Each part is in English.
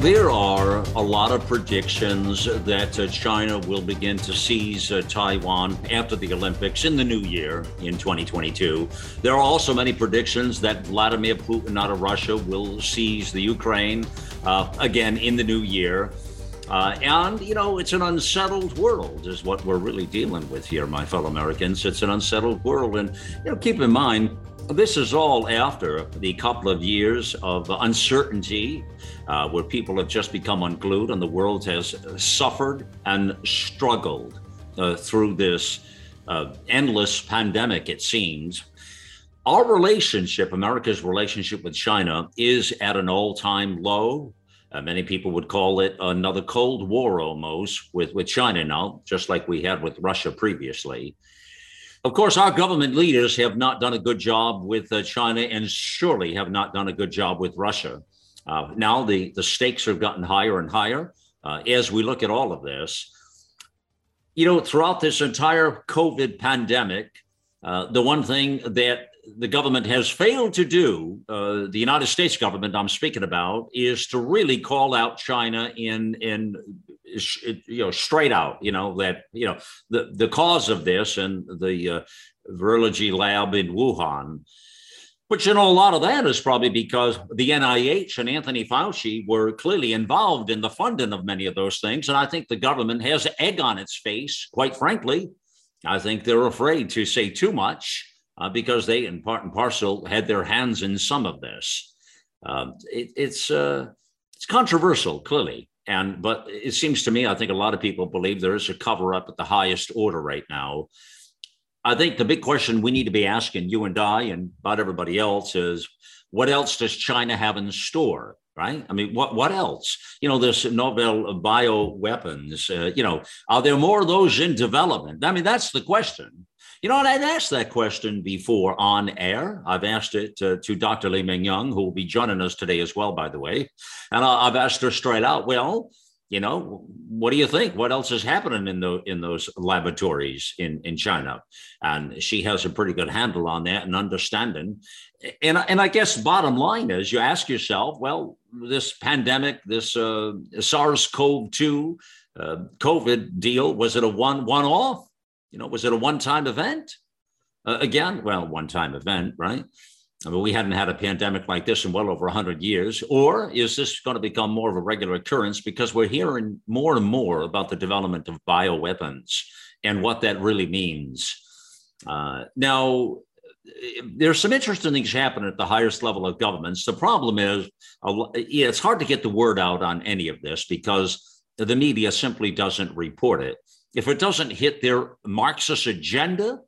There are a lot of predictions that uh, China will begin to seize uh, Taiwan after the Olympics in the new year in 2022. There are also many predictions that Vladimir Putin out of Russia will seize the Ukraine uh, again in the new year. Uh, and, you know, it's an unsettled world, is what we're really dealing with here, my fellow Americans. It's an unsettled world. And, you know, keep in mind, this is all after the couple of years of uncertainty uh, where people have just become unglued and the world has suffered and struggled uh, through this uh, endless pandemic, it seems. Our relationship, America's relationship with China, is at an all time low. Uh, many people would call it another Cold War almost with, with China now, just like we had with Russia previously. Of course, our government leaders have not done a good job with uh, China and surely have not done a good job with Russia. Uh, now the, the stakes have gotten higher and higher uh, as we look at all of this. You know, throughout this entire COVID pandemic, uh, the one thing that the government has failed to do, uh, the United States government I'm speaking about, is to really call out China in in you know straight out you know that you know the the cause of this and the uh, virology lab in wuhan. But you know a lot of that is probably because the nih and anthony fauci were clearly involved in the funding of many of those things and i think the government has egg on its face quite frankly. I think they're afraid to say too much uh, because they in part and parcel had their hands in some of this. Um, it, it's uh, it's controversial clearly and but it seems to me, I think a lot of people believe there is a cover up at the highest order right now. I think the big question we need to be asking you and I and about everybody else is what else does China have in store? Right? I mean, what what else? You know, this novel bio weapons. Uh, you know, are there more of those in development? I mean, that's the question. You know, and I've asked that question before on air. I've asked it uh, to Dr. Li Meng Yan, who will be joining us today as well, by the way. And I, I've asked her straight out, well, you know, what do you think? What else is happening in the in those laboratories in in China? And she has a pretty good handle on that and understanding. And and I guess bottom line is, you ask yourself, well, this pandemic, this uh, SARS-CoV-2 uh, COVID deal, was it a one one off? You know, was it a one-time event? Uh, again, well, one-time event, right? I mean, we hadn't had a pandemic like this in well over 100 years. Or is this going to become more of a regular occurrence because we're hearing more and more about the development of bioweapons and what that really means? Uh, now, there's some interesting things happening at the highest level of governments. The problem is, yeah, it's hard to get the word out on any of this because the media simply doesn't report it if it doesn't hit their Marxist agenda,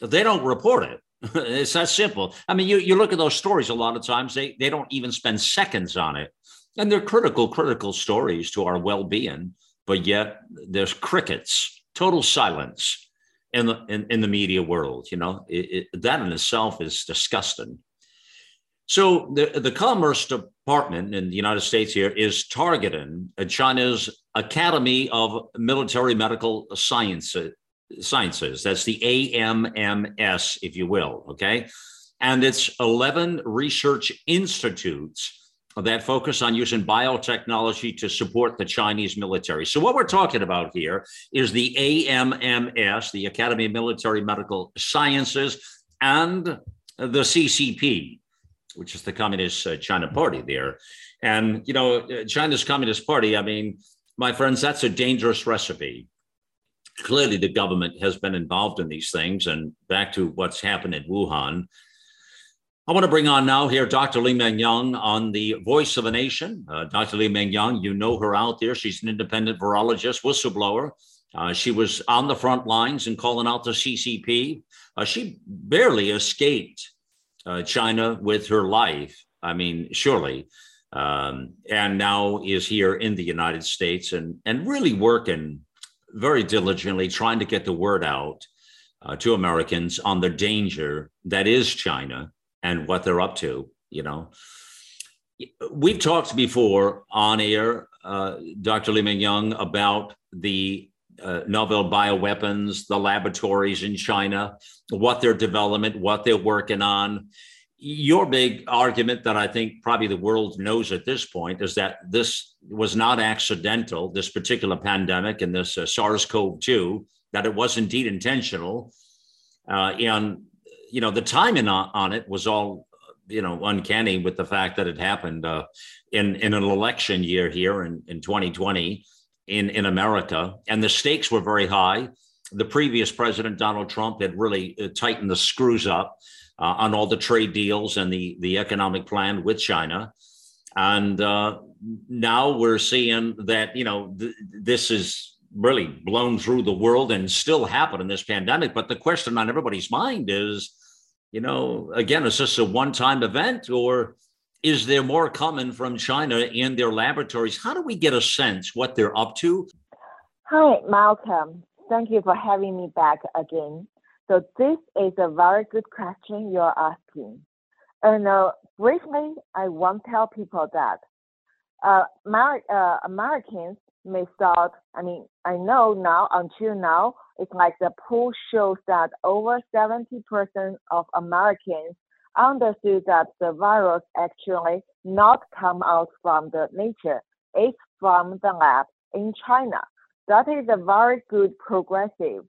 they don't report it. it's that simple. I mean, you, you look at those stories a lot of times, they, they don't even spend seconds on it. And they're critical, critical stories to our well being, but yet there's crickets, total silence in the, in, in the media world. You know, it, it, that in itself is disgusting. So the, the Commerce Department in the United States here is targeting China's Academy of Military Medical Sciences. Sciences. That's the AMMS, if you will. Okay. And it's 11 research institutes that focus on using biotechnology to support the Chinese military. So, what we're talking about here is the AMMS, the Academy of Military Medical Sciences, and the CCP, which is the Communist uh, China Party there. And, you know, uh, China's Communist Party, I mean, my friends, that's a dangerous recipe. Clearly, the government has been involved in these things. And back to what's happened in Wuhan, I want to bring on now here Dr. Li Meng Yan on the Voice of a Nation. Uh, Dr. Li Meng Yan, you know her out there. She's an independent virologist, whistleblower. Uh, she was on the front lines and calling out the CCP. Uh, she barely escaped uh, China with her life. I mean, surely. Um, and now is here in the United States and, and really working very diligently, trying to get the word out uh, to Americans on the danger that is China and what they're up to. You know, we've talked before on air, uh, Dr. Li Meng Yan, about the uh, novel bioweapons, the laboratories in China, what their development, what they're working on. Your big argument that I think probably the world knows at this point is that this was not accidental, this particular pandemic and this uh, SARS CoV 2, that it was indeed intentional. Uh, and, you know, the timing on, on, it was all, you know, uncanny with the fact that it happened uh, in, in an election year here in, in 2020 in, in America. And the stakes were very high. The previous president, Donald Trump, had really uh, tightened the screws up uh, on all the trade deals and the, the economic plan with China. And uh, now we're seeing that, you know, th- this is really blown through the world and still happened in this pandemic. But the question on everybody's mind is, you know, again, is this a one time event or is there more coming from China in their laboratories? How do we get a sense what they're up to? Hi, Malcolm. Thank you for having me back again. So this is a very good question you're asking. And uh, briefly, I want to tell people that uh, Amer- uh, Americans may start, I mean, I know now, until now, it's like the poll shows that over 70% of Americans understood that the virus actually not come out from the nature, it's from the lab in China. That is a very good progressive.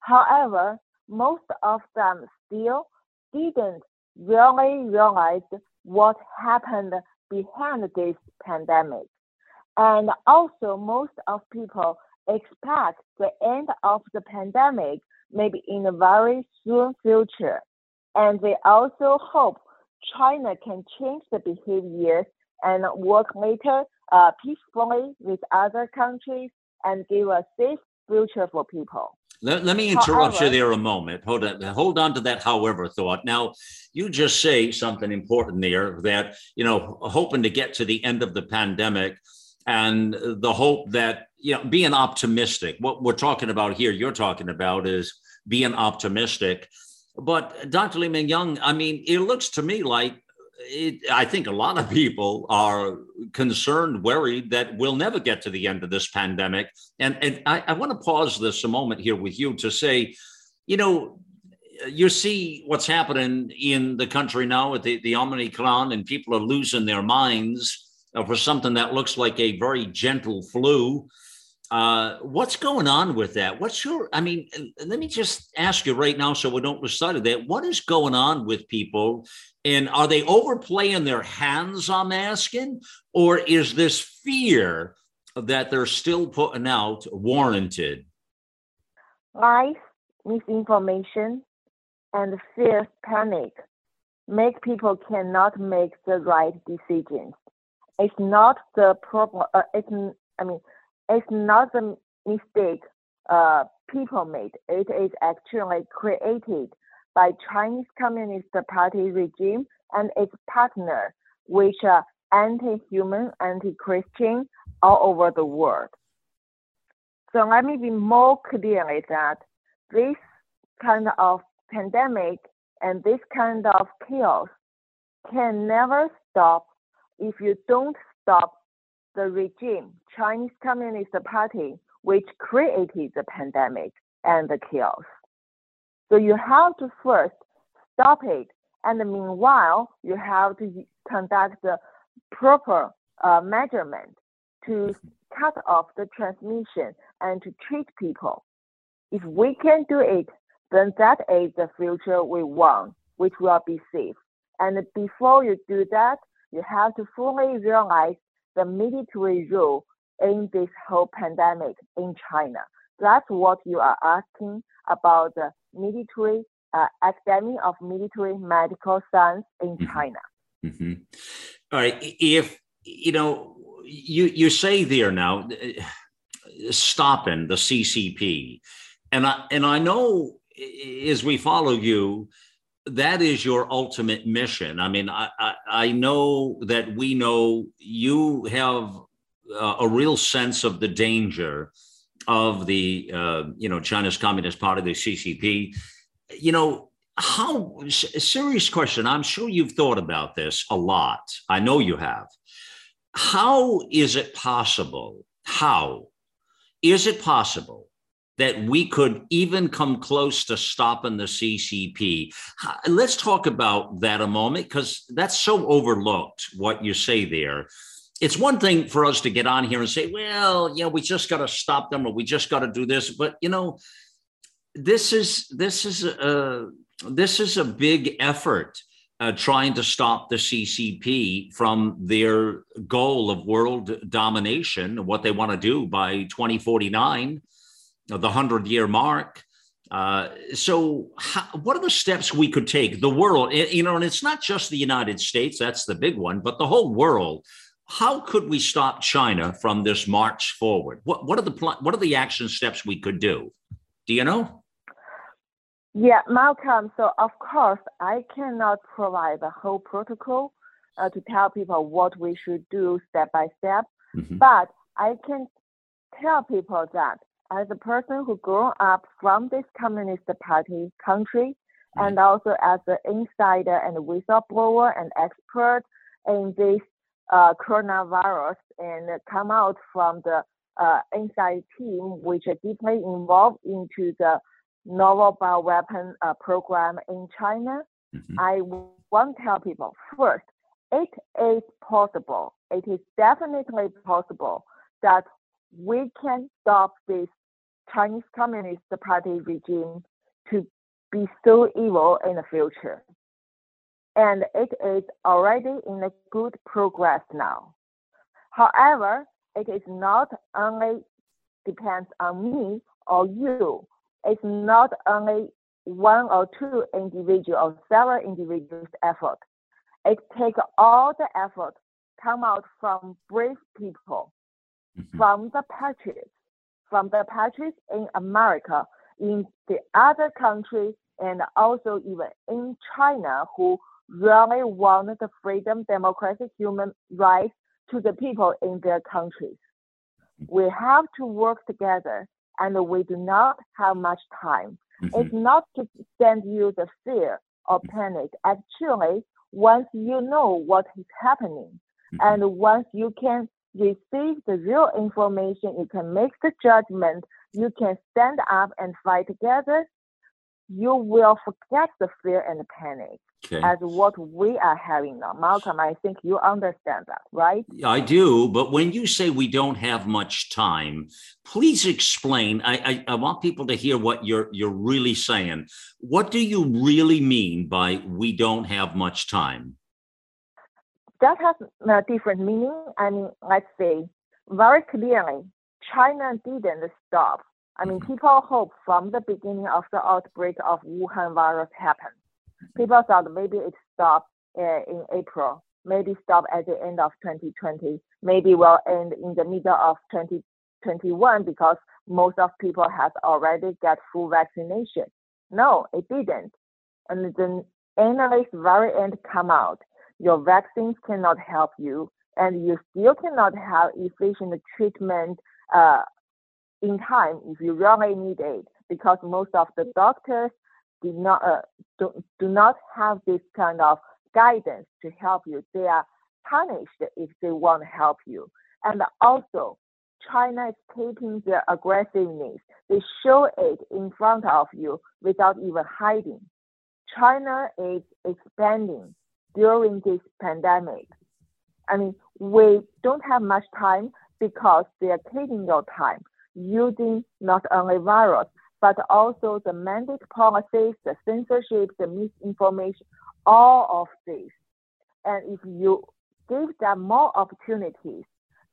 However, most of them still didn't really realize what happened behind this pandemic. And also, most of people expect the end of the pandemic maybe in a very soon future. And they also hope China can change the behaviors and work later uh, peacefully with other countries and give a safe future for people. Let, let me interrupt however, you there a moment. Hold on, hold on to that. However, thought. Now, you just say something important there that you know, hoping to get to the end of the pandemic, and the hope that you know, being optimistic. What we're talking about here, you're talking about is being optimistic. But Dr. Meng Yan, I mean, it looks to me like it, I think a lot of people are concerned, worried that we'll never get to the end of this pandemic. And, and I, I want to pause this a moment here with you to say, you know, you see what's happening in the country now with the, the Omicron, and people are losing their minds uh, for something that looks like a very gentle flu. Uh, what's going on with that? What's your, I mean, let me just ask you right now so we don't lose sight of that. What is going on with people and are they overplaying their hands, I'm asking? Or is this fear that they're still putting out warranted? Lies, misinformation, and fierce panic make people cannot make the right decisions. It's not the problem. Uh, it's, I mean, it's not the mistake uh, people made. It is actually created by Chinese Communist Party regime and its partner, which are anti-human, anti-Christian all over the world. So let me be more clearly that this kind of pandemic and this kind of chaos can never stop if you don't stop the regime, Chinese Communist Party, which created the pandemic and the chaos. So you have to first stop it, and meanwhile, you have to conduct the proper uh, measurement to cut off the transmission and to treat people. If we can do it, then that is the future we want, which will be safe. And before you do that, you have to fully realize the military role in this whole pandemic in China. That's what you are asking about the military uh, Academy of Military Medical Science in mm-hmm. China. Mm-hmm. All right. If, you know, you, you say there now, stopping the CCP. And I, and I know as we follow you, that is your ultimate mission. I mean, I, I, I know that we know you have uh, a real sense of the danger of the, uh, you know, China's Communist Party, the CCP. You know, how serious question. I'm sure you've thought about this a lot. I know you have. How is it possible? How is it possible that we could even come close to stopping the CCP. Let's talk about that a moment because that's so overlooked, what you say there. It's one thing for us to get on here and say, well, you know, we just got to stop them or we just got to do this. But, you know, this is this is a this is a big effort uh, trying to stop the CCP from their goal of world domination, what they want to do by 2049 the 100 year mark. Uh, so, how, what are the steps we could take? The world, you know, and it's not just the United States, that's the big one, but the whole world. How could we stop China from this march forward? What, what are the pl- what are the action steps we could do? Do you know? Yeah, Malcolm. So of course, I cannot provide the whole protocol uh, to tell people what we should do step by step, mm-hmm. but I can tell people that as a person who grew up from this communist party country mm-hmm. and also as an insider and whistleblower and expert in this uh, coronavirus and come out from the uh, inside team which are deeply involved into the novel bioweapon uh, program in China. Mm-hmm. I want to tell people first, it is possible. It is definitely possible that we can stop this Chinese Communist Party regime to be so evil in the future. And it is already in a good progress now. However, it is not only depends on me or you. It's not only one or two individual or several individuals' effort. It takes all the effort come out from brave people, mm-hmm. from the patriots, from the patriots in America, in the other countries, and also even in China who really want the freedom, democracy, human rights to the people in their countries. We have to work together and we do not have much time. Mm-hmm. It's not to send you the fear or panic. Actually, once you know what is happening mm-hmm. and once you can receive the real information, you can make the judgment, you can stand up and fight together, you will forget the fear and the panic. Okay. As what we are having now. Malcolm, I think you understand that, right? I do. But when you say we don't have much time, please explain. I, I, I want people to hear what you're you're really saying. What do you really mean by we don't have much time? That has a different meaning. I mean, let's say very clearly, China didn't stop. I mean, mm-hmm. people hope from the beginning of the outbreak of Wuhan virus happened. People thought maybe it stopped uh, in April, maybe stop at the end of 2020, maybe will end in the middle of 2021 because most of people has already got full vaccination. No, it didn't. And the analysts very end come out your vaccines cannot help you, and you still cannot have efficient treatment uh, in time if you really need it, because most of the doctors do not uh, do, do not have this kind of guidance to help you. They are punished if they want to help you, and also China is taking their aggressiveness. They show it in front of you without even hiding. China is expanding during this pandemic. I mean, we don't have much time because they are taking your time using not only virus, but also the mandate policies, the censorship, the misinformation, all of this. And if you give them more opportunities,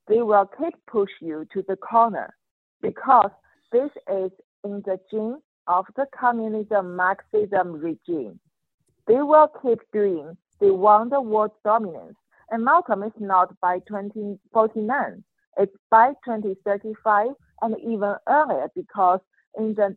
they will keep push you to the corner because this is in the gene of the communism Marxism regime. They will keep doing they want the world dominance. And Malcolm is not by 2049. It's by 2035 and even earlier because in the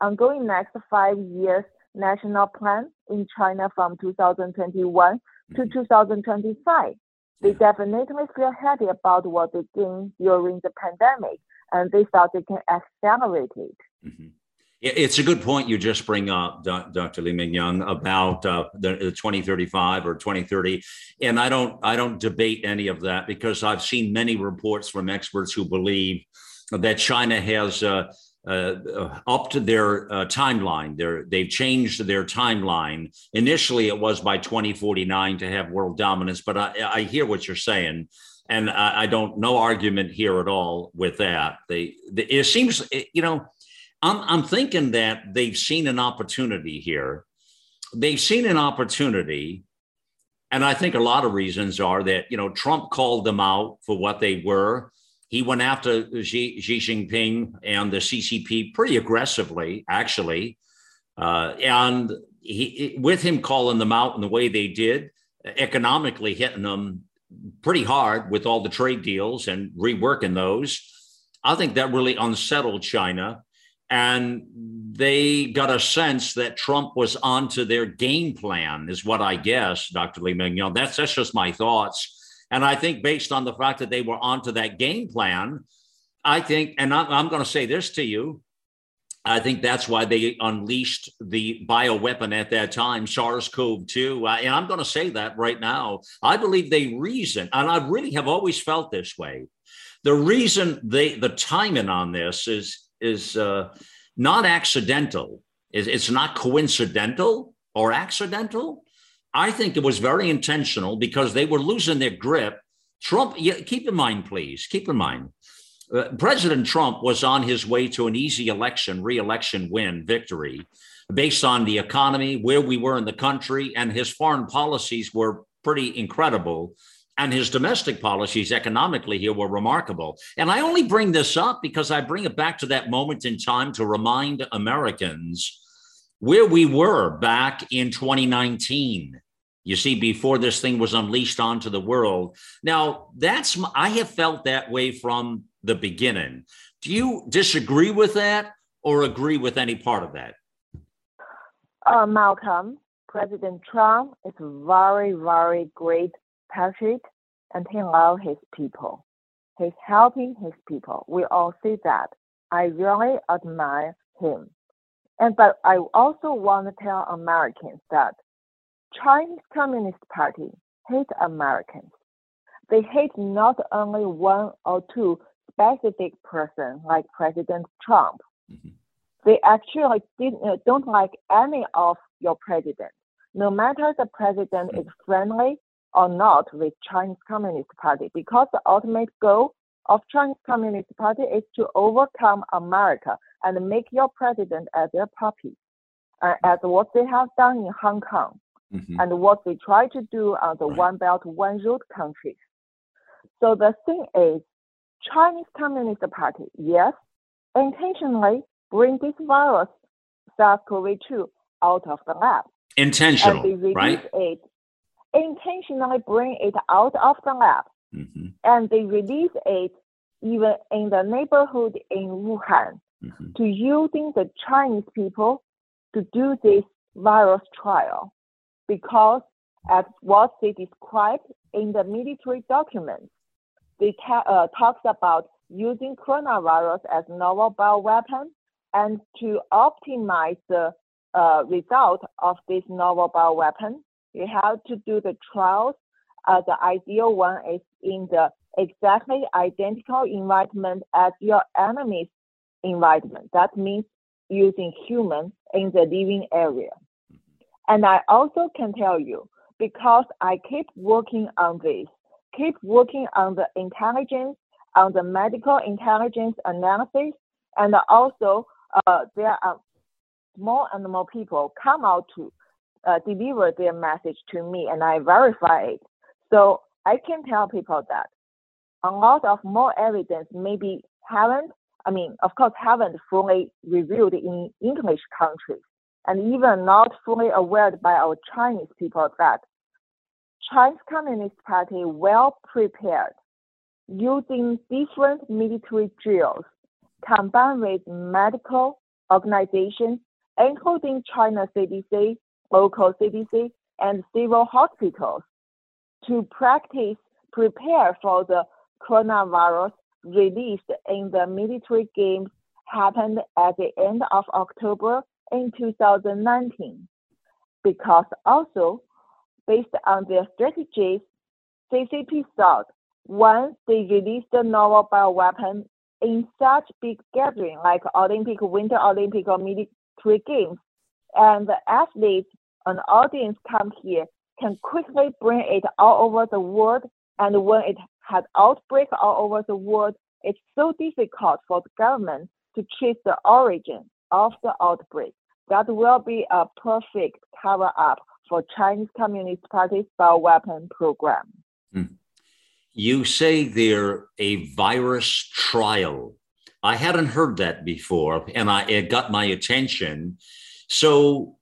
ongoing next five years, national plan in China from 2021 to mm-hmm. 2025. They definitely feel happy about what they gained during the pandemic, and they thought they can accelerate it. Mm-hmm. It's a good point you just bring up, Dr. Li-Meng Yan, about uh, the, the 2035 or 2030, and I don't I don't debate any of that because I've seen many reports from experts who believe that China has uh, uh, their uh, timeline. They're, they've changed their timeline. Initially, it was by 2049 to have world dominance, but I, I hear what you're saying. And I, I, don't, no argument here at all with that. They, they it seems, you know, I'm, I'm thinking that they've seen an opportunity here. They've seen an opportunity. And I think a lot of reasons are that, you know, Trump called them out for what they were he went after Xi, Xi Jinping and the CCP pretty aggressively, actually. Uh, and he, with him calling them out in the way they did, economically hitting them pretty hard with all the trade deals and reworking those, I think that really unsettled China. And they got a sense that Trump was onto their game plan, is what I guess, Dr. Li-Meng. That's, that's just my thoughts. And I think based on the fact that they were onto that game plan, I think, and I'm, I'm going to say this to you. I think that's why they unleashed the bioweapon at that time, SARS CoV 2. Uh, and I'm going to say that right now. I believe they reason, and I really have always felt this way. The reason they, the timing on this is, is uh, not accidental, it's not coincidental or accidental. I think it was very intentional because they were losing their grip. Trump, yeah, keep in mind, please, keep in mind, uh, President Trump was on his way to an easy election, re-election win, victory, based on the economy, where we were in the country, and his foreign policies were pretty incredible. And his domestic policies economically here were remarkable. And I only bring this up because I bring it back to that moment in time to remind Americans where we were back in 2019 you see, before this thing was unleashed onto the world. Now, that's I have felt that way from the beginning. Do you disagree with that or agree with any part of that? Uh, Malcolm, President Trump is very, very great patriot and he loves his people. He's helping his people. We all see that. I really admire him. And but I also want to tell Americans that Chinese Communist Party hate Americans. They hate not only one or two specific person like President Trump. Mm-hmm. They actually uh, don't like any of your presidents. No matter the president mm-hmm. is friendly or not with Chinese Communist Party, because the ultimate goal of Chinese Communist Party is to overcome America and make your president as their puppy, uh, as what they have done in Hong Kong mm-hmm. and what they try to do on the One Belt, One Road countries. So the thing is, Chinese Communist Party, yes, intentionally bring this virus, SARS-CoV-2, out of the lab. Intentional, and they right? It, intentionally bring it out of the lab, mm-hmm. and they release it even in the neighborhood in Wuhan mm-hmm. to using the Chinese people to do this virus trial because as what they described in the military documents, they ta- uh, talks about using coronavirus as novel bioweapon and to optimize the uh, result of this novel bioweapon, you have to do the trials. Uh, the ideal one is in the exactly identical environment as your enemy's environment. That means using human in the living area. And I also can tell you, because I keep working on this, keep working on the intelligence, on the medical intelligence analysis, and also uh, there are more and more people come out to uh, deliver their message to me, and I verify it. So I can tell people that a lot of more evidence maybe haven't, I mean, of course, haven't fully reviewed in English countries and even not fully aware by our Chinese people that Chinese Communist Party well prepared using different military drills combined with medical organizations including China CDC, local CDC, and civil hospitals to practice prepare for the coronavirus released in the military games happened at the end of October in 2019. Because also, based on their strategies, CCP thought once they release the novel bioweapon in such big gathering like Olympic, Winter Olympic, or military games, and the athletes and audience come here can quickly bring it all over the world. And when it has outbreak all over the world, it's so difficult for the government to trace the origin of the outbreak. That will be a perfect cover up for Chinese Communist Party's bioweapon program. Hmm. You say they're a virus trial. I hadn't heard that before, and I, it got my attention. So,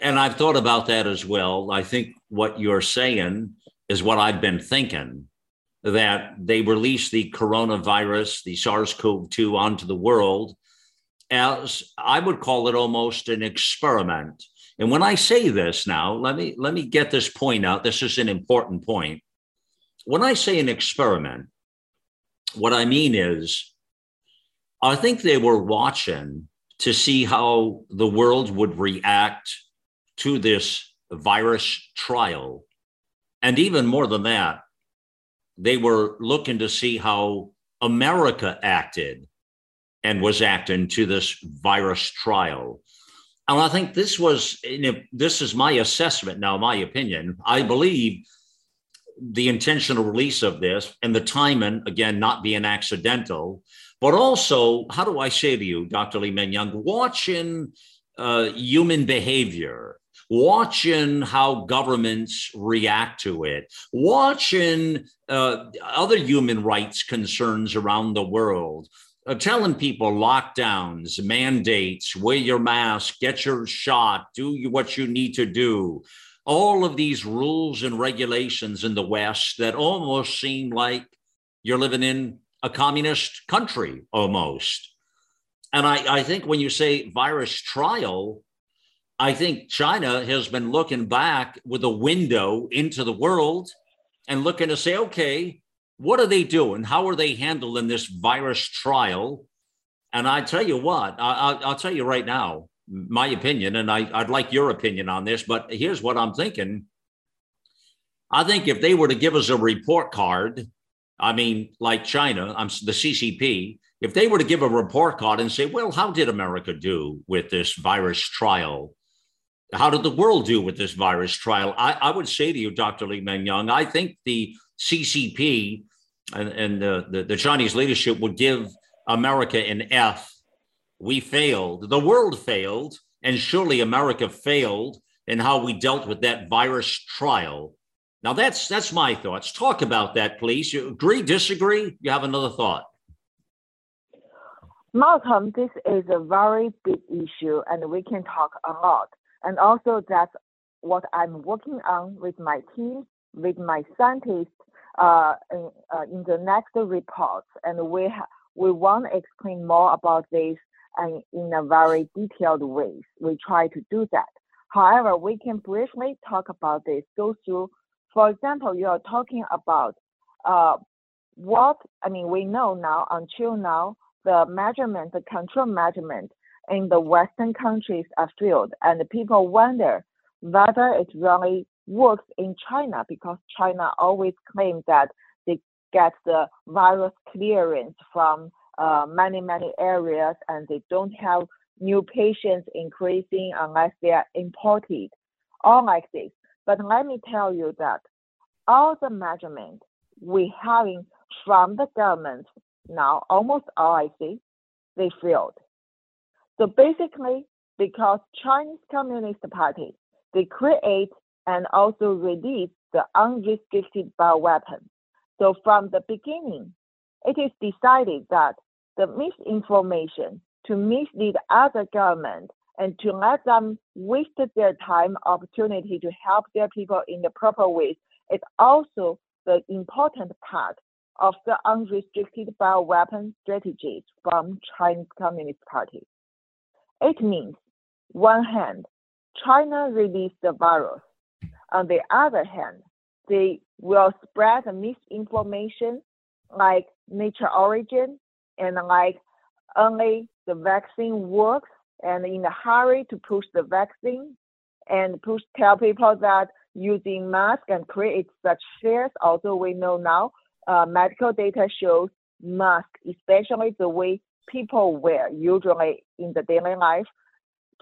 and I've thought about that as well. I think what you're saying is what I've been thinking that they released the coronavirus, the SARS CoV 2, onto the world as I would call it almost an experiment. And when I say this now, let me let me get this point out. This is an important point when I say an experiment, what I mean is, I think they were watching to see how the world would react to this virus trial. And even more than that, they were looking to see how America acted and was acting to this virus trial. And I think this was, this is my assessment now, my opinion. I believe the intentional release of this and the timing, again, not being accidental, but also, how do I say to you, Dr. Li Meng Yan, watching uh, human behavior, watching how governments react to it, watching uh, other human rights concerns around the world, uh, telling people lockdowns, mandates, wear your mask, get your shot, do what you need to do. All of these rules and regulations in the West that almost seem like you're living in a communist country almost. And I, I think when you say virus trial, I think China has been looking back with a window into the world and looking to say, okay, what are they doing? How are they handling this virus trial? And I tell you what, I, will tell you right now, my opinion, and I, I'd like your opinion on this, but here's what I'm thinking. I think if they were to give us a report card, I mean, like China, I'm the CCP, if they were to give a report card and say, well, how did America do with this virus trial? How did the world do with this virus trial? I, I would say to you, Dr. Li Meng Yan, I think the CCP and, and the, the, the Chinese leadership would give America an F we failed, the world failed, and surely America failed in how we dealt with that virus trial. Now that's that's my thoughts. Talk about that, please. You agree, disagree? You have another thought. Malcolm, this is a very big issue, and we can talk a lot. And also, that's what I'm working on with my team, with my scientists uh, in, uh, in the next reports. And we ha- we want to explain more about this and in a very detailed way. We try to do that. However, we can briefly talk about this, go through, for example, you are talking about uh, what, I mean, we know now, until now, the measurement, the control measurement in the Western countries are failed, and people wonder whether it really works in China because China always claims that they get the virus clearance from uh, many, many areas and they don't have new patients increasing unless they are imported, all like this. But let me tell you that all the measurement we having from the government now, almost all I see, they failed. So basically, because Chinese Communist Party, they create and also release the unrestricted bioweapon. So from the beginning, it is decided that the misinformation to mislead other government and to let them waste their time opportunity to help their people in the proper ways is also the important part of the unrestricted bioweapon strategies from Chinese Communist Party. It means one hand, China released the virus. On the other hand, they will spread misinformation like nature origin and like only the vaccine works and in a hurry to push the vaccine and push tell people that using mask and create such fears. Although we know now uh, medical data shows mask, especially the way people wear usually in the daily life,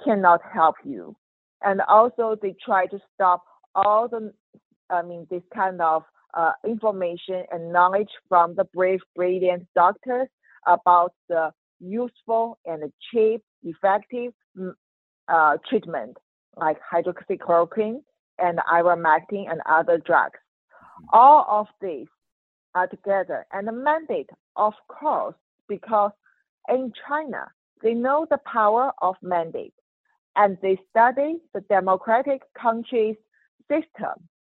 cannot help you. And also they try to stop all the, I mean, this kind of uh, information and knowledge from the brave, brilliant doctors about the useful and cheap, effective mm, uh, treatment like hydroxychloroquine and ivermectin and other drugs. All of these are together and the mandate, of course, because in China, they know the power of mandate and they study the democratic country's system.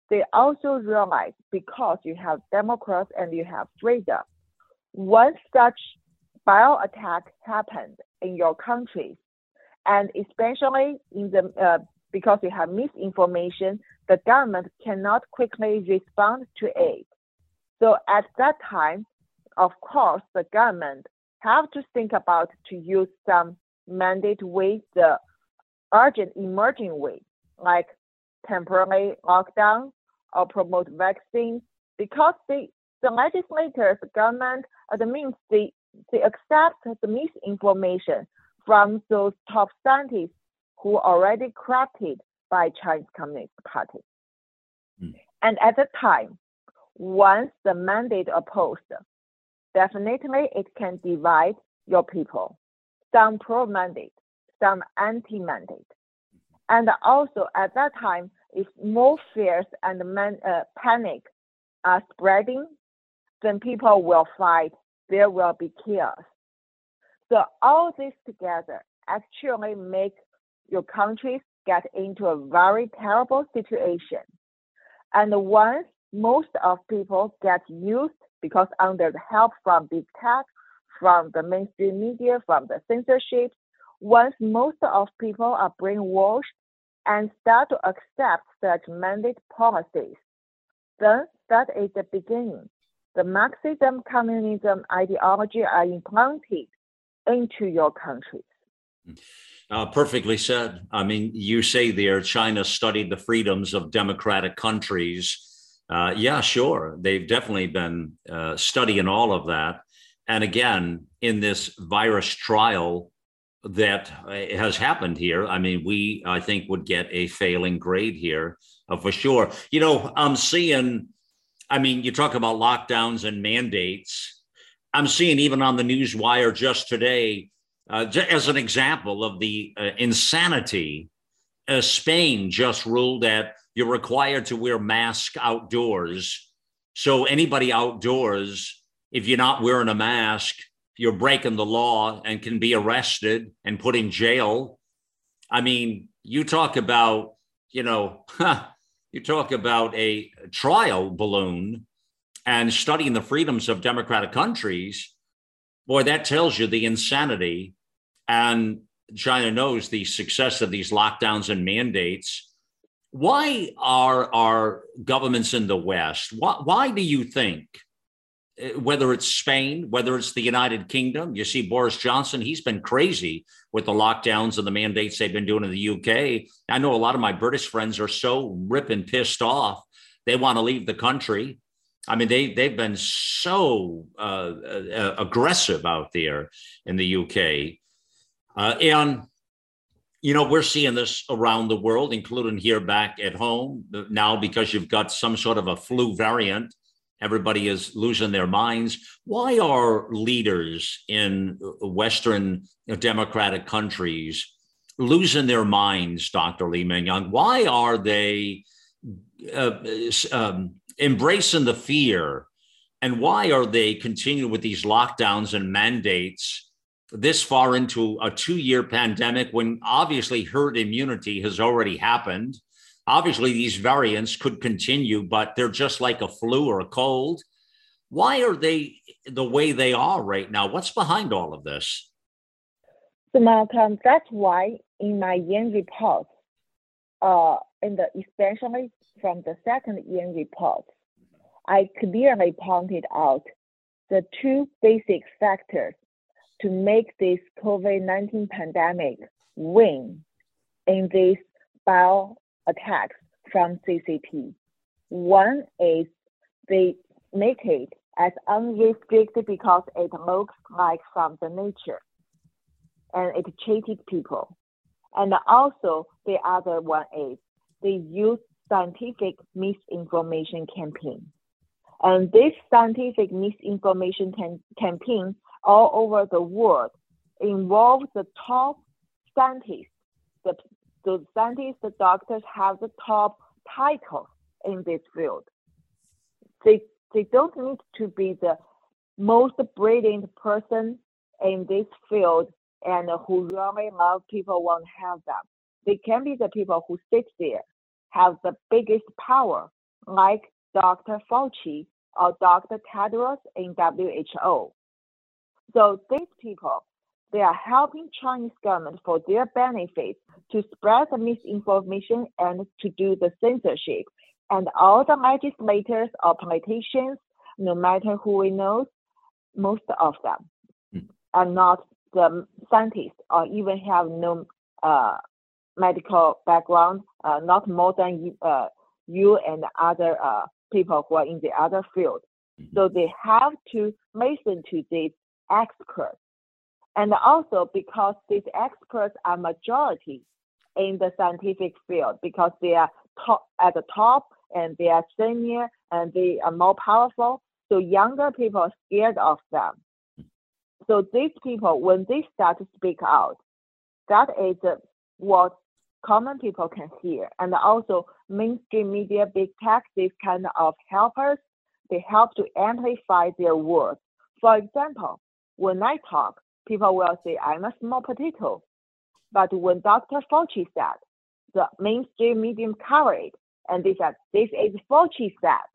They also realize because you have democrats and you have freedom, one such bio attack happened in your country, and especially in the uh, because you have misinformation, the government cannot quickly respond to it. So at that time, of course, the government have to think about to use some mandate way, the urgent emerging way, like temporary lockdown or promote vaccines, because the, the legislators, the government, the means they, they accept the misinformation from those top scientists who already corrupted by Chinese Communist Party. Mm. And at the time, once the mandate opposed, definitely it can divide your people. Some pro-mandate, some anti-mandate. And also at that time, if more fears and man, uh, panic are spreading, then people will fight. There will be chaos. So all this together actually make your countries get into a very terrible situation. And once most of people get used because under the help from big tech, from the mainstream media, from the censorship, once most of people are brainwashed and start to accept such mandate policies, then that is the beginning. The Marxism communism ideology are implanted into your countries. Uh, perfectly said. I mean, you say there China studied the freedoms of democratic countries. Uh, yeah, sure. They've definitely been uh, studying all of that. And again, in this virus trial that uh, has happened here, I mean, we, I think, would get a failing grade here uh, for sure. You know, I'm seeing, I mean, you talk about lockdowns and mandates. I'm seeing even on the news wire just today, uh, as an example of the uh, insanity, uh, Spain just ruled that you're required to wear mask outdoors. So anybody outdoors, if you're not wearing a mask, you're breaking the law and can be arrested and put in jail. I mean, you talk about, you know, you talk about a trial balloon and studying the freedoms of democratic countries. Boy, that tells you the insanity and China knows the success of these lockdowns and mandates. Why are our governments in the West? Why, why do you think, whether it's Spain, whether it's the United Kingdom, you see Boris Johnson, he's been crazy with the lockdowns and the mandates they've been doing in the UK. I know a lot of my British friends are so ripping pissed off. They want to leave the country. I mean, they they've been so uh, uh, aggressive out there in the UK. Uh, and, you know, we're seeing this around the world, including here back at home now because you've got some sort of a flu variant. Everybody is losing their minds. Why are leaders in Western democratic countries losing their minds, Dr. Li Meng Yan? Why are they uh, um, embracing the fear? And why are they continuing with these lockdowns and mandates this far into a two year pandemic when obviously herd immunity has already happened. Obviously, these variants could continue, but they're just like a flu or a cold. Why are they the way they are right now? What's behind all of this? So, Malcolm, that's why in my Yan report, uh, the especially from the second Yan report, I clearly pointed out the two basic factors to make this COVID-19 pandemic win in this bio attacks from CCP. One is they make it as unrestricted because it looks like from the nature and it cheated people. And also the other one is they use scientific misinformation campaign. And this scientific misinformation can, campaign all over the world involves the top scientists. The, the scientists, the doctors have the top titles in this field. They, they don't need to be the most brilliant person in this field and who really love people won't have them. They can be the people who sit there, have the biggest power, like Dr. Fauci or Dr. Tedros in WHO. So these people, they are helping Chinese government for their benefit to spread the misinformation and to do the censorship. And all the legislators or politicians, no matter who we know, most of them mm. are not the scientists or even have no uh, medical background, uh, not more than you, uh, you and other uh, people who are in the other field. Mm-hmm. So they have to listen to these experts. And also because these experts are majority in the scientific field because they are top, at the top and they are senior and they are more powerful. So younger people are scared of them. So these people, when they start to speak out, that is what common people can hear. And also mainstream media, big tech, these kind of helpers, they help to amplify their words. For example, when I talk, people will say I'm a small potato. But when Dr. Fauci said, the mainstream media covered and they said, this is Fauci said.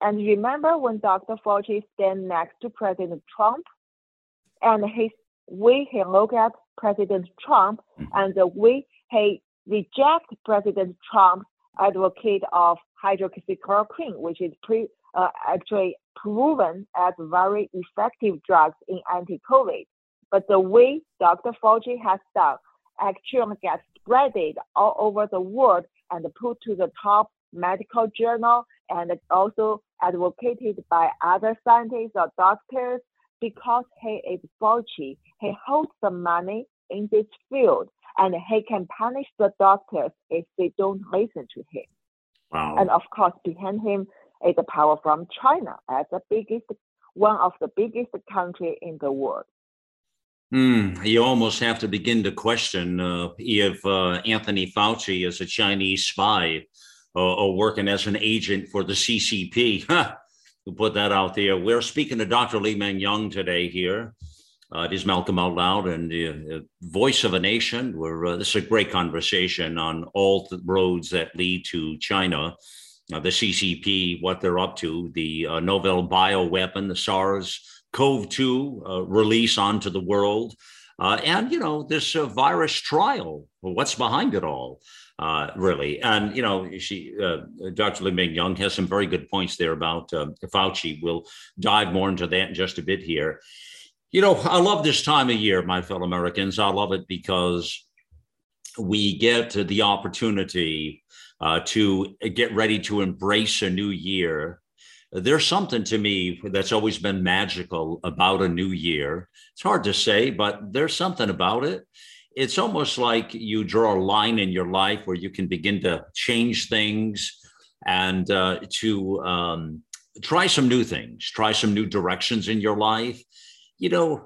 And remember when Dr. Fauci stand next to President Trump and his way he look at President Trump mm-hmm. and the way he reject President Trump's advocate of hydroxychloroquine, which is pre, uh, actually proven as very effective drugs in anti-COVID. But the way Dr. Fauci has done actually gets spreaded all over the world and put to the top medical journal and also advocated by other scientists or doctors because he is Fauci. He holds the money in this field and he can punish the doctors if they don't listen to him. Wow. And of course, behind him is the power from China as the biggest, one of the biggest country in the world. Mm, you almost have to begin to question uh, if uh, Anthony Fauci is a Chinese spy or, or, working as an agent for the CCP. to put that out there. We're speaking to Dr. Li-Meng Yan today here. Uh, it is Malcolm Out Loud and the uh, voice of a nation. We're, uh, this is a great conversation on all the roads that lead to China, uh, the CCP, what they're up to, the uh, novel bioweapon, the SARS CoV 2 uh, release onto the world, and, you know, this virus trial. what's behind it all? Uh, really. And, you know, she, uh, Dr. Li-Meng Yan has some very good points there about uh, Fauci. We'll dive more into that in just a bit here. You know, I love this time of year, my fellow Americans. I love it because we get the opportunity uh, to get ready to embrace a new year. There's something to me that's always been magical about a new year. It's hard to say, but there's something about it. It's almost like you draw a line in your life where you can begin to change things and uh, to um, try some new things, try some new directions in your life you know,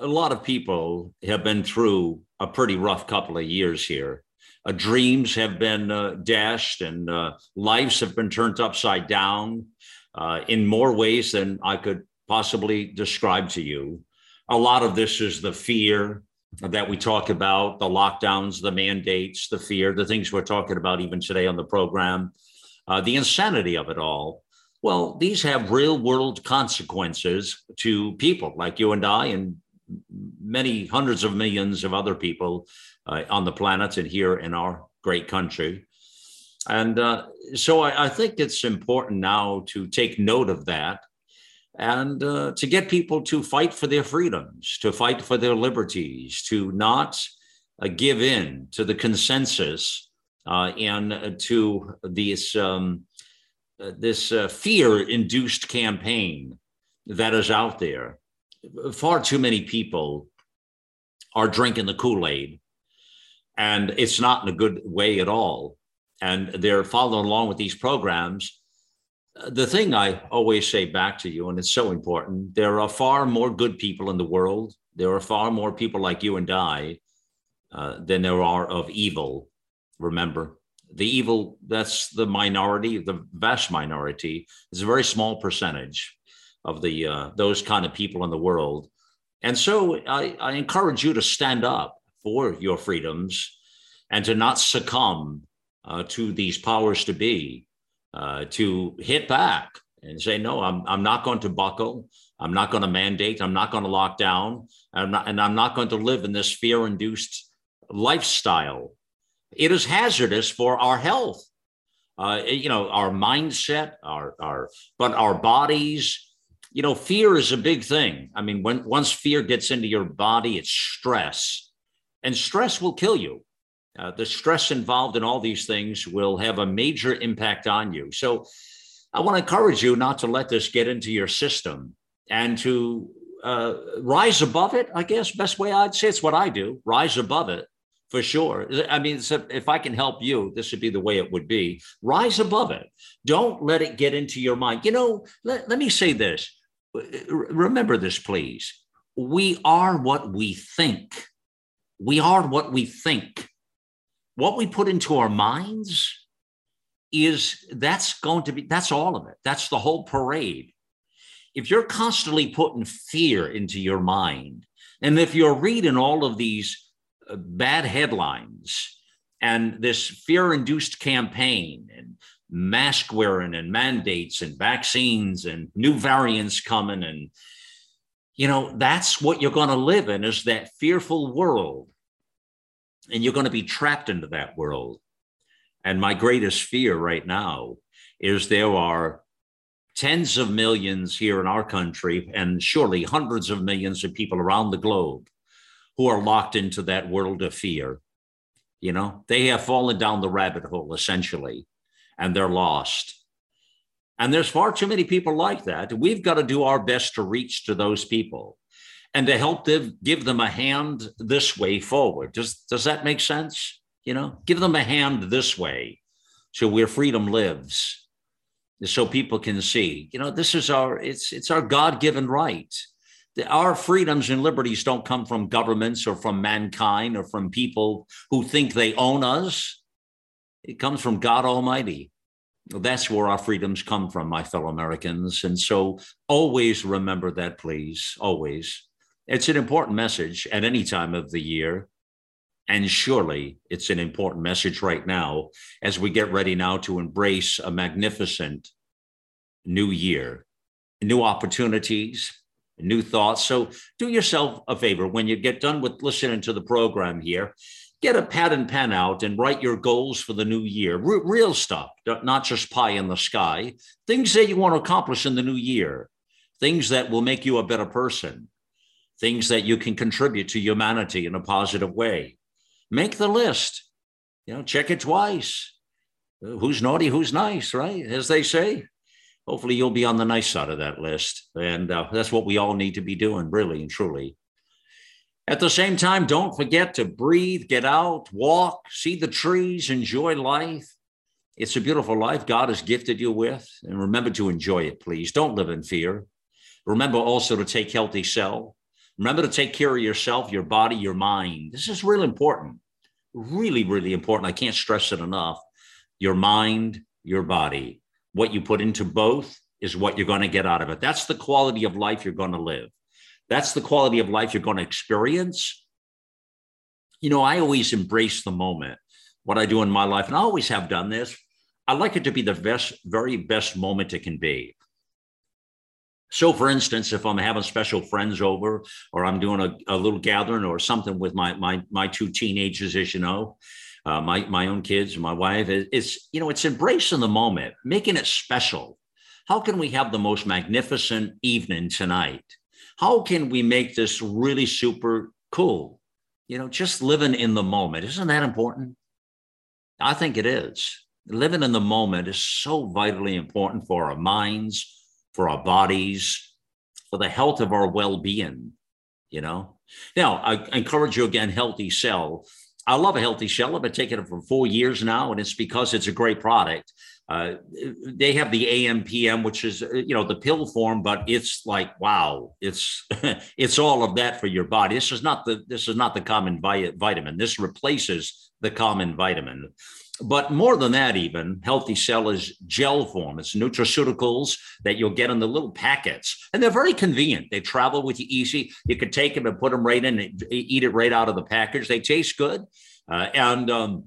a lot of people have been through a pretty rough couple of years here. Uh, dreams have been uh, dashed and uh, lives have been turned upside down uh, in more ways than I could possibly describe to you. A lot of this is the fear that we talk about the lockdowns, the mandates, the fear, the things we're talking about even today on the program, uh, the insanity of it all. Well, these have real world consequences to people like you and I and many hundreds of millions of other people uh, on the planet and here in our great country. And uh, so I, I, think it's important now to take note of that and uh, to get people to fight for their freedoms, to fight for their liberties, to not uh, give in to the consensus uh, and to this, um, this fear induced campaign that is out there. Far too many people are drinking the Kool Aid, and it's not in a good way at all. And they're following along with these programs. The thing I always say back to you, and it's so important there are far more good people in the world. There are far more people like you and I uh, than there are of evil. Remember, the evil, that's the minority, the vast minority, is a very small percentage of the uh, those kind of people in the world. And so I, I encourage you to stand up for your freedoms and to not succumb uh, to these powers to be, uh, to hit back and say, no, I'm, I'm not going to buckle. I'm not going to mandate. I'm not going to lock down. I'm not, and I'm not going to live in this fear induced lifestyle. It is hazardous for our health. Uh, you know, our mindset, our, our, but our bodies, you know, fear is a big thing. I mean, when once fear gets into your body, it's stress, and stress will kill you. Uh, the stress involved in all these things will have a major impact on you. So, I want to encourage you not to let this get into your system and to uh, rise above it. I guess best way I'd say it's what I do: rise above it for sure. I mean, if I can help you, this would be the way it would be. Rise above it. Don't let it get into your mind. You know, let, let me say this remember this, please. We are what we think. We are what we think. What we put into our minds is that's going to be, that's all of it. That's the whole parade. If you're constantly putting fear into your mind, and if you're reading all of these uh, bad headlines and this fear induced campaign and mask wearing and mandates and vaccines and new variants coming and you know that's what you're going to live in is that fearful world and you're going to be trapped into that world and my greatest fear right now is there are tens of millions here in our country and surely hundreds of millions of people around the globe who are locked into that world of fear you know they have fallen down the rabbit hole essentially and they're lost. And there's far too many people like that. We've got to do our best to reach to those people and to help them give them a hand this way forward. Does, does that make sense? You know, give them a hand this way so where freedom lives so people can see you know this is our it's it's our god-given right our freedoms and liberties don't come from governments or from mankind or from people who think they own us it comes from God Almighty. That's where our freedoms come from, my fellow Americans. And so always remember that, please. Always. It's an important message at any time of the year. And surely it's an important message right now as we get ready now to embrace a magnificent new year, new opportunities, new thoughts. So do yourself a favor when you get done with listening to the program here get a pad and pen out and write your goals for the new year. R- real stuff, not just pie in the sky. Things that you want to accomplish in the new year, things that will make you a better person, things that you can contribute to humanity in a positive way. Make the list. You know, check it twice. Who's naughty, who's nice, right? As they say. Hopefully, you'll be on the nice side of that list. And uh, that's what we all need to be doing, really and truly. At the same time, don't forget to breathe, get out, walk, see the trees, enjoy life. It's a beautiful life God has gifted you with. And remember to enjoy it, please. Don't live in fear. Remember also to take healthy cell. Remember to take care of yourself, your body, your mind. This is really important. Really, really important. I can't stress it enough. Your mind, your body. What you put into both is what you're going to get out of it. That's the quality of life you're going to live. That's the quality of life you're going to experience. You know, I always embrace the moment, what I do in my life, and I always have done this. I like it to be the best, very best moment it can be. So, for instance, if I'm having special friends over, or I'm doing a, a little gathering or something with my my my two teenagers, as you know, uh, my my own kids, and my wife, it's you know, it's embracing the moment, making it special. How can we have the most magnificent evening tonight? How can we make this really super cool? You know, just living in the moment. Isn't that important? I think it is. Living in the moment is so vitally important for our minds, for our bodies, for the health of our well being. You know, now I encourage you again, Healthy Cell. I love a Healthy Cell. I've been taking it for four years now, and it's because it's a great product. Uh, they have the AMPM, which is you know the pill form, but it's like wow, it's it's all of that for your body. This is not the this is not the common vitamin. This replaces the common vitamin. But more than that, even Healthy Cell is gel form. It's nutraceuticals that you'll get in the little packets, and they're very convenient. They travel with you easy. You can take them and put them right in and eat it right out of the package. They taste good, uh, and um,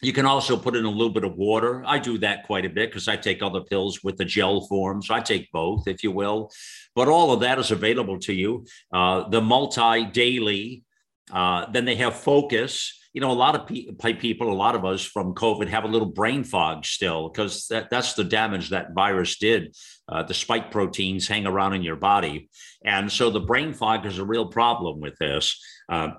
you can also put in a little bit of water. I do that quite a bit because I take other pills with the gel form. So I take both, if you will. But all of that is available to you. Uh, the multi daily, uh, then they have focus. You know, a lot of pe- people, a lot of us from COVID have a little brain fog still because that, that's the damage that virus did. Uh, the spike proteins hang around in your body. And so the brain fog is a real problem with this. Uh,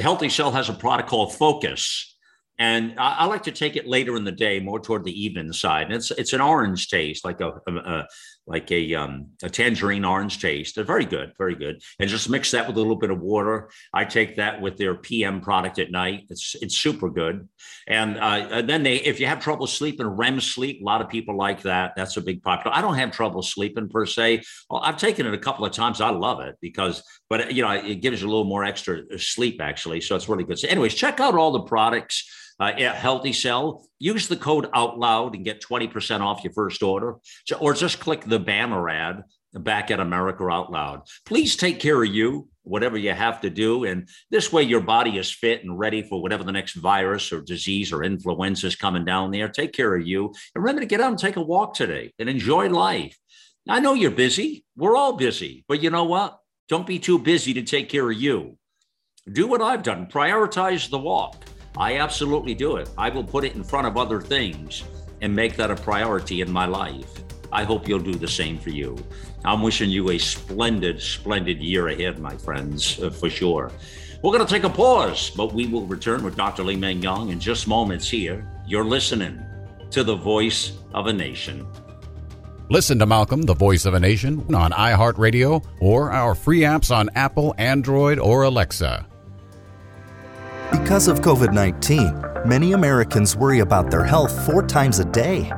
Healthy Cell has a product called Focus and I, I, like to take it later in the day, more toward the evening side. And it's it's an orange taste, like a, a, a like a um, a tangerine orange taste. They're very good, very good. And just mix that with a little bit of water. I take that with their PM product at night. It's it's super good. And, uh, and then they, if you have trouble sleeping, REM sleep. A lot of people like that. That's a big popular. I don't have trouble sleeping per se. I've taken it a couple of times. I love it because, but you know, it gives you a little more extra sleep actually. So it's really good. So, anyways, check out all the products uh, Healthy Cell, use the code out loud and get 20% off your first order, or just click the banner ad back at America Out Loud. Please take care of you, whatever you have to do. And this way, your body is fit and ready for whatever the next virus or disease or influenza is coming down there. Take care of you. And remember to get out and take a walk today and enjoy life. I know you're busy. We're all busy. But you know what? Don't be too busy to take care of you. Do what I've done prioritize the walk. I absolutely do it. I will put it in front of other things and make that a priority in my life. I hope you'll do the same for you. I'm wishing you a splendid, splendid year ahead, my friends, uh, for sure. We're going to take a pause, but we will return with Dr. Li Meng Yan in just moments here. You're listening to the voice of a nation. Listen to Malcolm, the voice of a nation, on iHeartRadio or our free apps on Apple, Android, or Alexa. Because of COVID 19, many Americans worry about their health four times a day.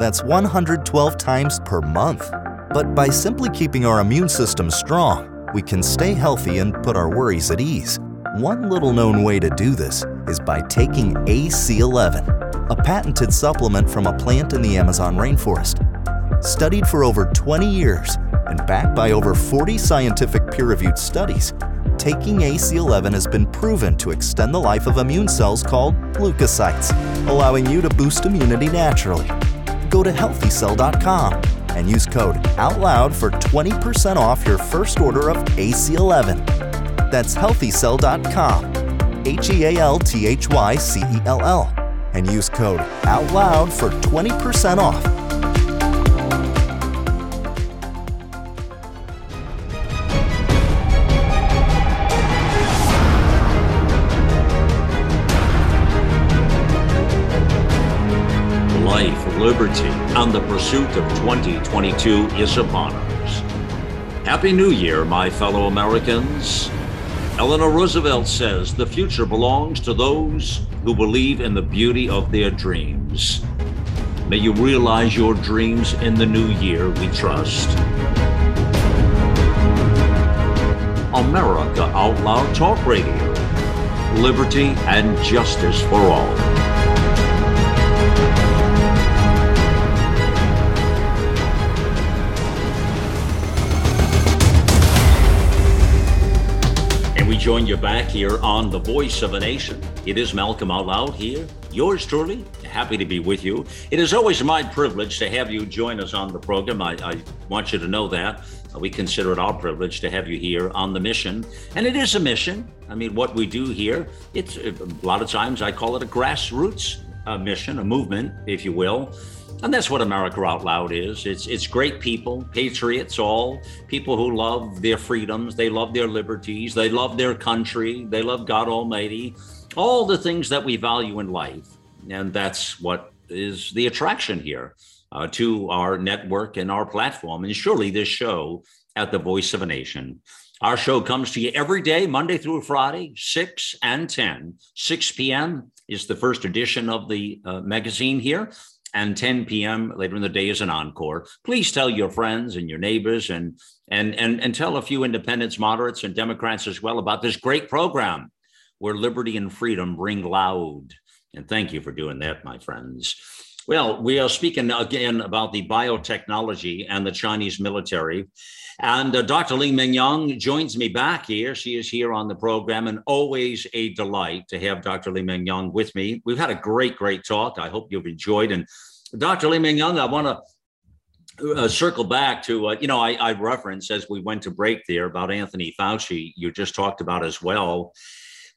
That's 112 times per month. But by simply keeping our immune system strong, we can stay healthy and put our worries at ease. One little known way to do this is by taking AC11, a patented supplement from a plant in the Amazon rainforest. Studied for over 20 years and backed by over 40 scientific peer reviewed studies, taking AC11 has been proven to extend the life of immune cells called leukocytes, allowing you to boost immunity naturally. Go to healthycell.com and use code OUTLOUD for 20% off your first order of AC11. That's healthycell.com, H E A L T H Y C E L L, and use code OUTLOUD for 20% off liberty and the pursuit of 2022 is upon us. Happy New Year, my fellow Americans. Eleanor Roosevelt says the future belongs to those who believe in the beauty of their dreams. May you realize your dreams in the new year, we trust. America Out Loud Talk Radio. Liberty and justice for all. Join you back here on The Voice of a Nation. It is Malcolm Out Loud here yours truly, happy to be with you. It is always my privilege to have you join us on the program. I, I want you to know that. We consider it our privilege to have you here on the mission. And it is a mission. I mean, what we do here, it's a lot of times I call it a grassroots uh, mission, a movement, if you will. And that's what America Out Loud is. It's it's great people, patriots, all people who love their freedoms, they love their liberties, they love their country, they love God Almighty, all the things that we value in life. And that's what is the attraction here uh, to our network and our platform. And surely this show at the Voice of a Nation. Our show comes to you every day, Monday through Friday, 6 and 10. 6 p.m. is the first edition of the uh, magazine here and 10 p.m. later in the day is an encore. Please tell your friends and your neighbors and and and and tell a few independents, moderates, and Democrats as well about this great program where liberty and freedom ring loud. And thank you for doing that, my friends. Well, we are speaking again about the biotechnology and the Chinese military. And uh, Dr. Li Meng Yan joins me back here. She is here on the program, and always a delight to have Dr. Li Meng Yan with me. We've had a great, great talk. I hope you've enjoyed. And Dr. Li Meng Yan, I want to uh, circle back to, uh, you know, I, I referenced as we went to break there about Anthony Fauci, you just talked about as well.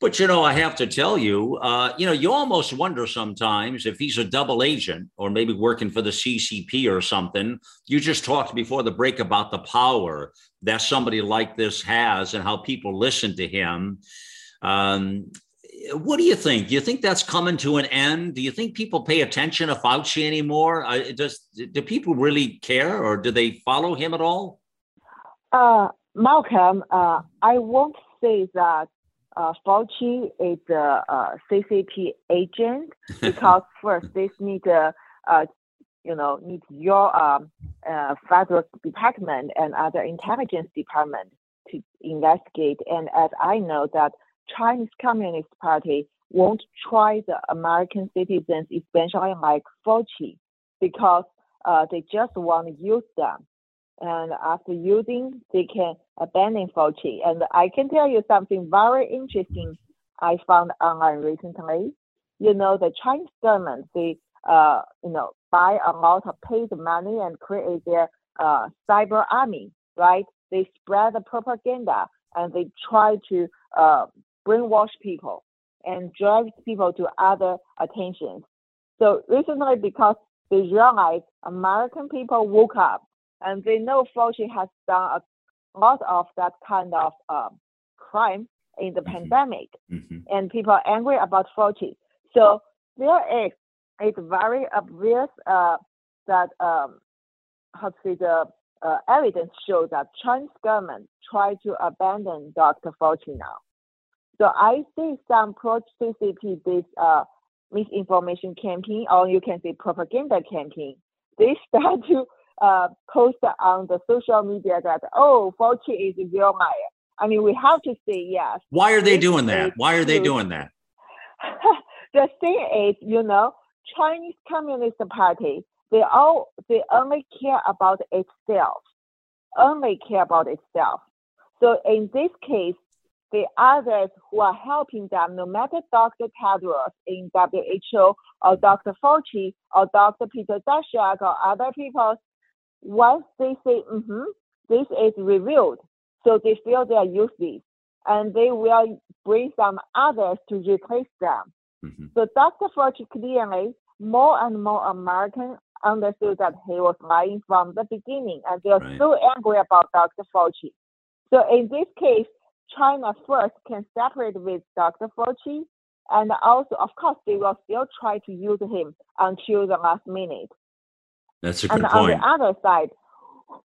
But you know, I have to tell you, uh, you know, you almost wonder sometimes if he's a double agent or maybe working for the CCP or something. You just talked before the break about the power that somebody like this has and how people listen to him. Um, what do you think? Do you think that's coming to an end? Do you think people pay attention to Fauci anymore? Uh, does do people really care, or do they follow him at all? Uh, Malcolm, uh, I won't say that uh, Fauci is a, a CCP agent because first this need uh, uh, you know need your um, uh, federal department and other intelligence department to investigate. And as I know that Chinese Communist Party won't try the American citizens, especially like Fauci, because uh, they just want to use them and after using, they can abandon Fauci. And I can tell you something very interesting I found online recently. You know, the Chinese government, they, uh, you know, buy a lot of paid money and create their uh, cyber army, right? They spread the propaganda and they try to uh, brainwash people and drive people to other attentions. So recently, because they realized American people woke up and they know Fauci has done a lot of that kind of um, crime in the mm-hmm. pandemic, mm-hmm. and people are angry about Fauci. So there is it's very obvious uh, that um, how to say the uh, evidence shows that Chinese government try to abandon Dr. Fauci now. So I see some pro-CCP this uh, misinformation campaign, or you can say propaganda campaign. They start to uh, post on the social media that oh Fauci is a real liar. I mean, we have to say yes. Why are they doing that? Why are they doing that? the thing is, you know, Chinese Communist Party they all they only care about itself, only care about itself. So in this case, the others who are helping them, no matter Dr. Tedros in WHO or Dr. Fauci or Dr. Peter Daszak or other people, once they say, mm-hmm, this is revealed, so they feel they are useless, and they will bring some others to replace them. Mm-hmm. So Dr. Fauci clearly, more and more Americans understood that he was lying from the beginning, and they're right. so angry about Dr. Fauci. So in this case, China first can separate with Dr. Fauci, and also, of course, they will still try to use him until the last minute. That's a good and point. on the other side,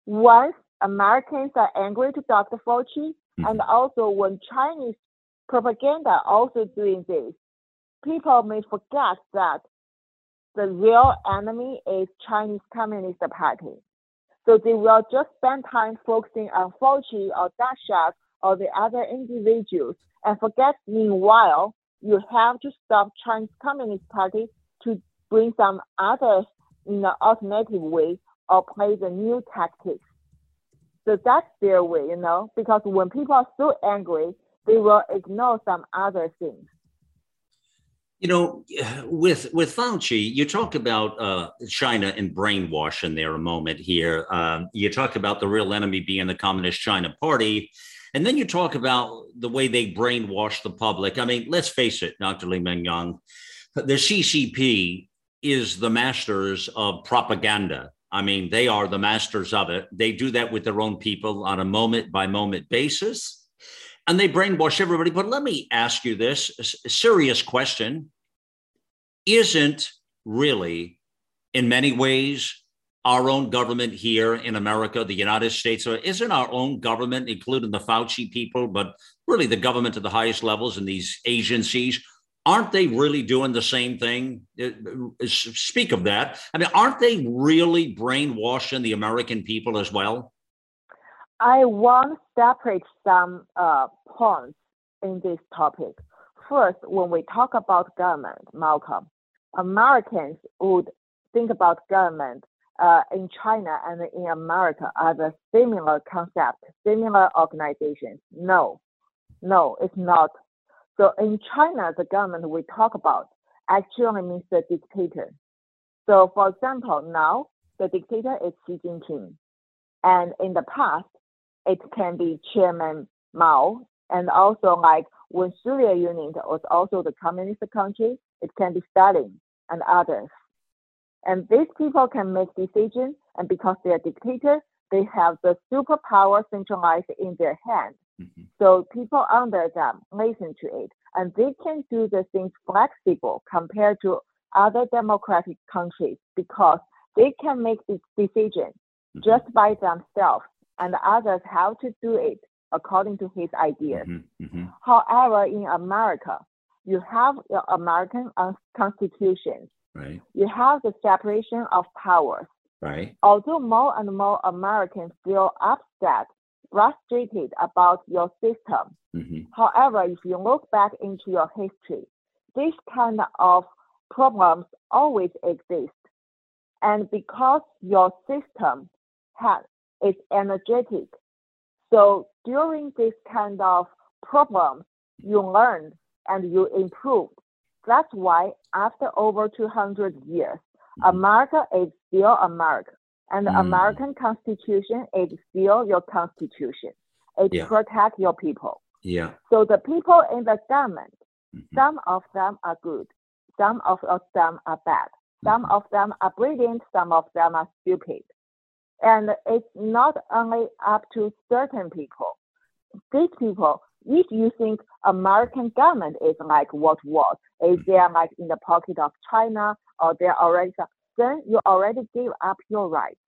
once Americans are angry to Dr. Fauci, mm-hmm. and also when Chinese propaganda also doing this, people may forget that the real enemy is Chinese Communist Party. So they will just spend time focusing on Fauci or Daszak or the other individuals and forget meanwhile you have to stop Chinese Communist Party to bring some others in an alternative way or play the new tactics. So that's their way, you know, because when people are so angry, they will ignore some other things. You know, with with Fauci, you talk about uh, China and brainwash in there a moment here. Um, you talk about the real enemy being the Communist China Party. And then you talk about the way they brainwash the public. I mean, let's face it, Dr. Li Meng Yan, the CCP is the masters of propaganda. I mean, they are the masters of it. They do that with their own people on a moment by moment basis, and they brainwash everybody. But let me ask you this serious question Isn't really, in many ways, our own government here in America, the United States, or isn't our own government, including the Fauci people, but really the government at the highest levels and these agencies, aren't they really doing the same thing? Uh, uh, speak of that. I mean, aren't they really brainwashing the American people as well? I want to separate some uh, points in this topic. First, when we talk about government, Malcolm, Americans would think about government uh, in China and in America are the similar concept, similar organizations. No, no, it's not so in China, the government we talk about actually means the dictator. So for example, now the dictator is Xi Jinping. And in the past, it can be Chairman Mao. And also like when Soviet Union was also the communist country, it can be Stalin and others. And these people can make decisions. And because they are dictators, they have the superpower centralized in their hands. Mm-hmm. So people under them listen to it, and they can do the things flexible compared to other democratic countries because they can make this decision mm-hmm. just by themselves, and others have to do it according to his ideas. Mm-hmm. mm-hmm. However, in America, you have the American Constitution. Right. You have the separation of powers. Right. Although more and more Americans feel upset frustrated about your system. Mm-hmm. However, if you look back into your history, this kind of problems always exist. And because your system has, is energetic, so during this kind of problems, you learned and you improved. That's why after over 200 years, mm-hmm. America is still America. And the mm. American Constitution is still your constitution. It yeah. protects your people. Yeah. So the people in the government, mm-hmm. some of them are good, some of them are bad, some mm-hmm. of them are brilliant, some of them are stupid. And it's not only up to certain people. These people, if you think American government is like what was, is mm-hmm. they are like in the pocket of China or they're already then you already gave up your rights.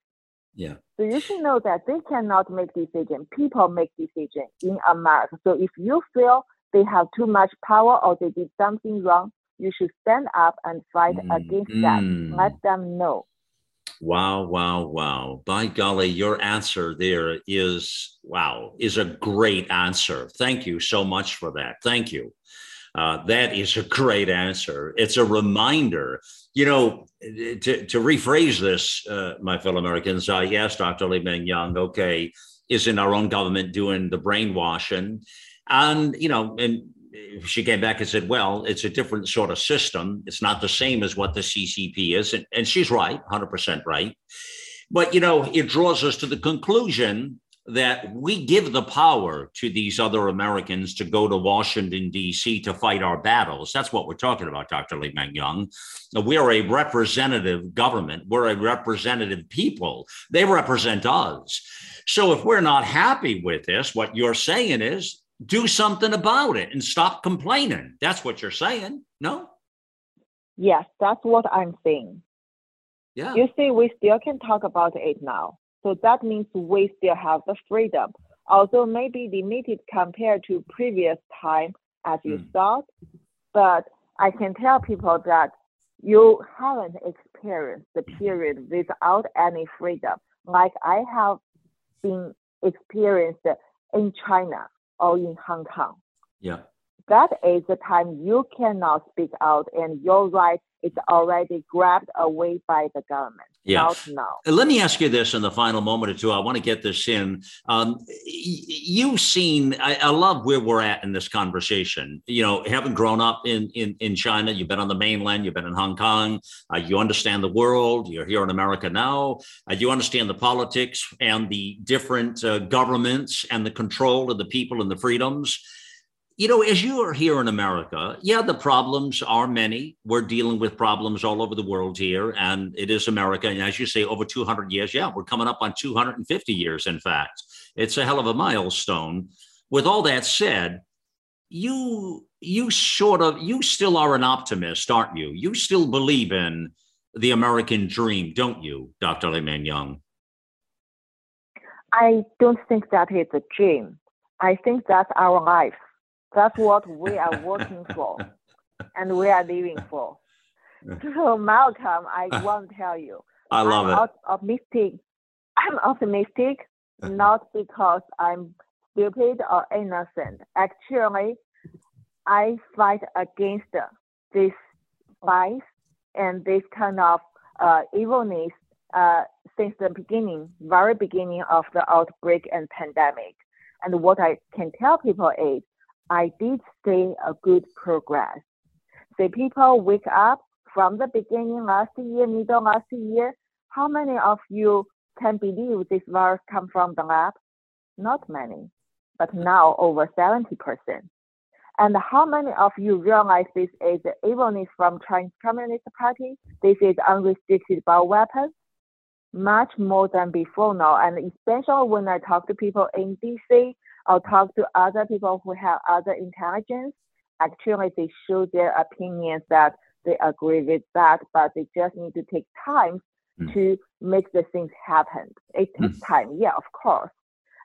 Yeah. So you should know that they cannot make decision. People make decision in America. So if you feel they have too much power or they did something wrong, you should stand up and fight mm. against that. Let them know. Wow, wow, wow. By golly, your answer there is wow, is a great answer. Thank you so much for that. Thank you. Uh, that is a great answer. It's a reminder. You know, to, to rephrase this, uh, my fellow Americans, uh, yes, Dr. Li Meng Yan, okay, isn't our own government doing the brainwashing? And, you know, and she came back and said, well, it's a different sort of system. It's not the same as what the CCP is. And, and she's right, 100% right. But, you know, it draws us to the conclusion that we give the power to these other Americans to go to Washington, D.C. to fight our battles. That's what we're talking about, Dr. Li Meng Yan. We're a representative government, we're a representative people. They represent us. So if we're not happy with this, what you're saying is do something about it and stop complaining. That's what you're saying, no? Yes, that's what I'm saying. Yeah. You see, we still can talk about it now. So that means we still have the freedom, although maybe limited compared to previous time as you mm. thought. But I can tell people that you haven't experienced the period without any freedom, like I have been experienced in China or in Hong Kong. Yeah. That is the time you cannot speak out and your right is already grabbed away by the government. Yeah. Now. Let me ask you this in the final moment or two. I want to get this in. Um, you've seen, I, I, love where we're at in this conversation. You know, having grown up in, in, in China, you've been on the mainland, you've been in Hong Kong, uh, you understand the world, you're here in America now, uh, you understand the politics and the different uh, governments and the control of the people and the freedoms you know, as you are here in America, yeah, the problems are many. We're dealing with problems all over the world here, and it is America. And as you say, over 200 years, yeah, we're coming up on 250 years, in fact. It's a hell of a milestone. With all that said, you you sort of you still are an optimist, aren't you? You still believe in the American dream, don't you, Dr. Meng Yan? I don't think that is a dream. I think that's our life. That's what we are working for and we are living for. So Malcolm, I want to tell you. I love I'm it. Optimistic. I'm optimistic not because I'm stupid or innocent. Actually, I fight against this vice and this kind of uh, evilness uh, since the beginning, very beginning of the outbreak and pandemic. And what I can tell people is I did see a good progress. The people wake up from the beginning last year, middle last year. How many of you can believe this virus come from the lab? Not many, but now over 70%. And how many of you realize this is evilness from Chinese Communist Party? This is unrestricted bioweapons? Much more than before now. And especially when I talk to people in DC, I'll talk to other people who have other intelligence. Actually, they show their opinions that they agree with that, but they just need to take time mm. to make the things happen. It takes mm. time, yeah, of course.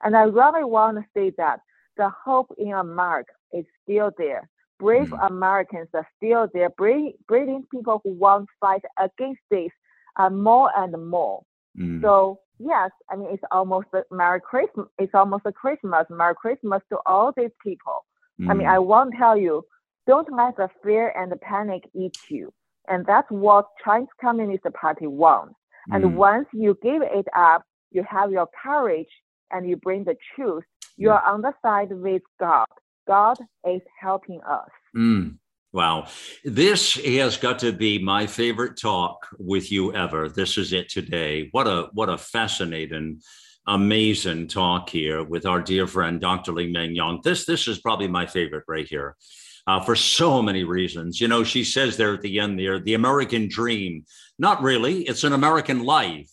And I really want to say that the hope in America is still there. Brave mm. Americans are still there. Brave, brilliant people who want to fight against this are more and more. Mm. So yes, I mean it's almost a Merry Christmas. It's almost a Christmas. Merry Christmas to all these people. Mm. I mean, mm. I won't tell you. Don't let the fear and the panic eat you. And that's what Chinese Communist Party wants. And mm. once you give it up, you have your courage and you bring the truth. You mm. are on the side with God. God is helping us. Mm. Wow. This has got to be my favorite talk with you ever. This is it today. What a what a fascinating, amazing talk here with our dear friend Dr. Li Meng Yan. This this is probably my favorite right here. Uh, for so many reasons. You know, she says there at the end there, the American dream. Not really, it's an American life.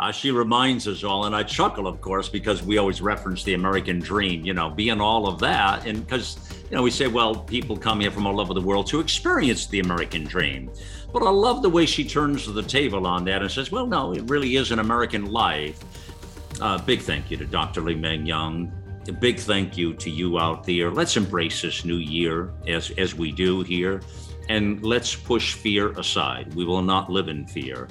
Uh, she reminds us all, and I chuckle, of course, because we always reference the American dream, you know, being all of that. And because, you know, we say, well, people come here from all over the world to experience the American dream. But I love the way she turns the table on that and says, well, no, it really is an American life. Uh, big thank you to Dr. Li Meng Yan. A big thank you to you out there. Let's embrace this new year as, as we do here, and let's push fear aside. We will not live in fear.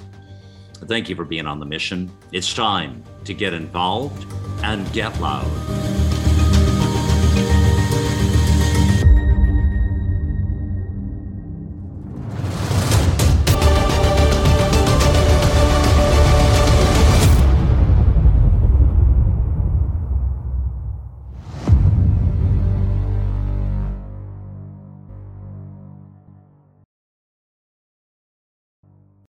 Thank you for being on the mission. It's time to get involved and get loud.